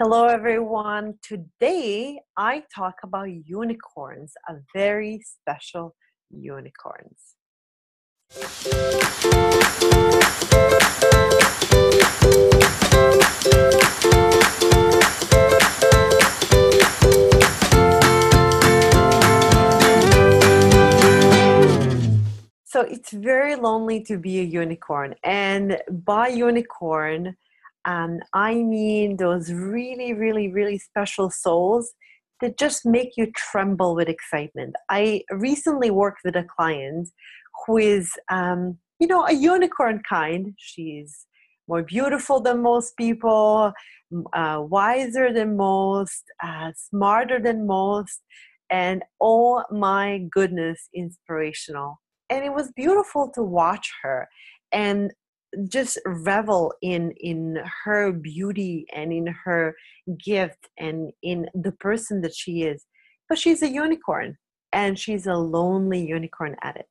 Hello, everyone. Today I talk about unicorns, a very special unicorns. So it's very lonely to be a unicorn. And by unicorn, um, I mean those really, really, really special souls that just make you tremble with excitement. I recently worked with a client who is, um, you know, a unicorn kind. She's more beautiful than most people, uh, wiser than most, uh, smarter than most, and oh my goodness, inspirational and it was beautiful to watch her and just revel in in her beauty and in her gift and in the person that she is. But she's a unicorn and she's a lonely unicorn at it.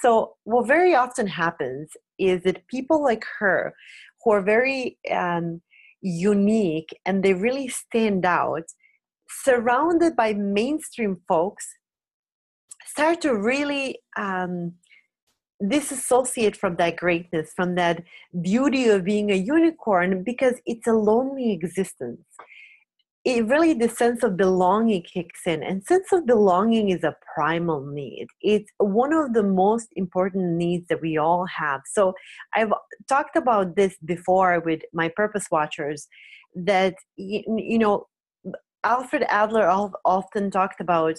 So what very often happens is that people like her who are very um, unique and they really stand out surrounded by mainstream folks start to really um, disassociate from that greatness, from that beauty of being a unicorn, because it's a lonely existence. It really, the sense of belonging kicks in, and sense of belonging is a primal need. It's one of the most important needs that we all have. So, I've talked about this before with my purpose watchers that, you know, Alfred Adler often talked about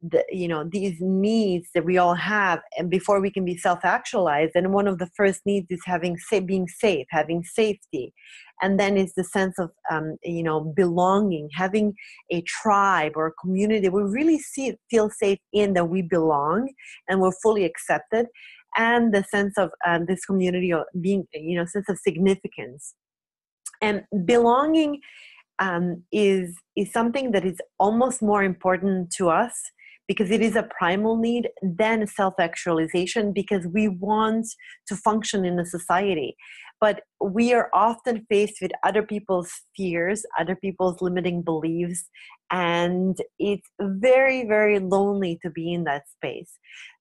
the, you know these needs that we all have and before we can be self-actualized and one of the first needs is having being safe having safety. And then is the sense of um, you know belonging having a tribe or a community we really see feel safe in that we belong and we're fully accepted and the sense of um, this community of being you know sense of significance. And belonging um, is is something that is almost more important to us because it is a primal need than self-actualization because we want to function in a society. But we are often faced with other people's fears other people's limiting beliefs and it's very very lonely to be in that space.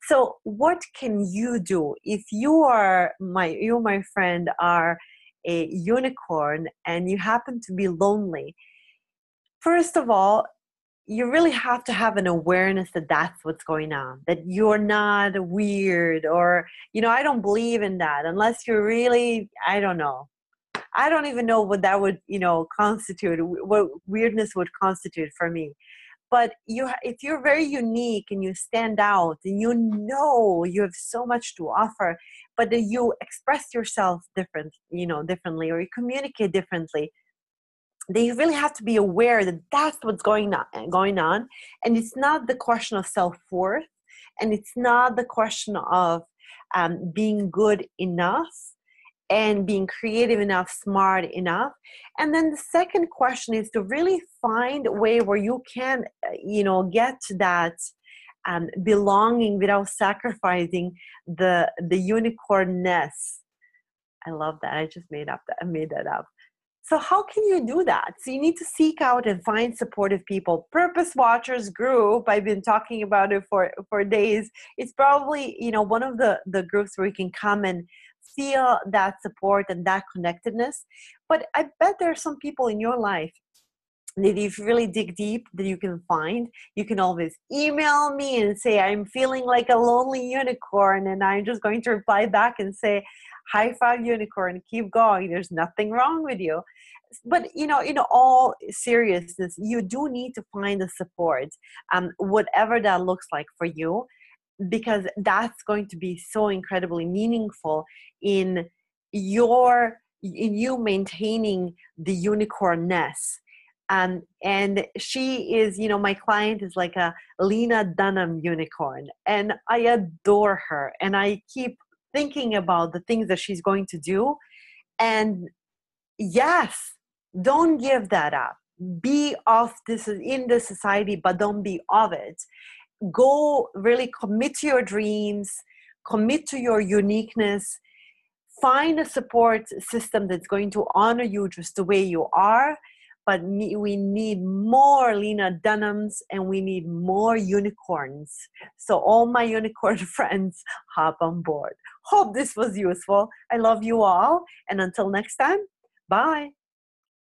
So what can you do if you are my you my friend are a unicorn and you happen to be lonely? First of all you really have to have an awareness that that's what's going on that you're not weird or you know i don't believe in that unless you're really i don't know. I don't even know what that would you know constitute what weirdness would constitute for me. But you if you're very unique and you stand out and you know you have so much to offer but that you express yourself different you know differently or you communicate differently they really have to be aware that that's what's going on going on. And it's not the question of self-worth and it's not the question of um, being good enough and being creative enough smart enough. And then the second question is to really find a way where you can uh, you know get to that um, belonging without sacrificing the the unicornness. I love that. I just made up that i made that up so, how can you do that? So, you need to seek out and find supportive people. Purpose Watchers group, I've been talking about it for, for days. It's probably, you know, one of the, the groups where you can come and feel that support and that connectedness. But I bet there are some people in your life that if you really dig deep that you can find you can always email me and say i'm feeling like a lonely unicorn and i'm just going to reply back and say high five unicorn keep going there's nothing wrong with you. But you know in all seriousness you do need to find the support um, whatever that looks like for you because that's going to be so incredibly meaningful in your in you maintaining the unicornness. Um, and she is you know my client is like a lena dunham unicorn and i adore her and i keep thinking about the things that she's going to do. And yes don't give that up. Be of this in the society but don't be of it. Go really commit to your dreams commit to your uniqueness. Find a support system that's going to honor you just the way you are but we need more Lena Dunhams and we need more unicorns. So, all my unicorn friends, hop on board. Hope this was useful. I love you all. And until next time, bye.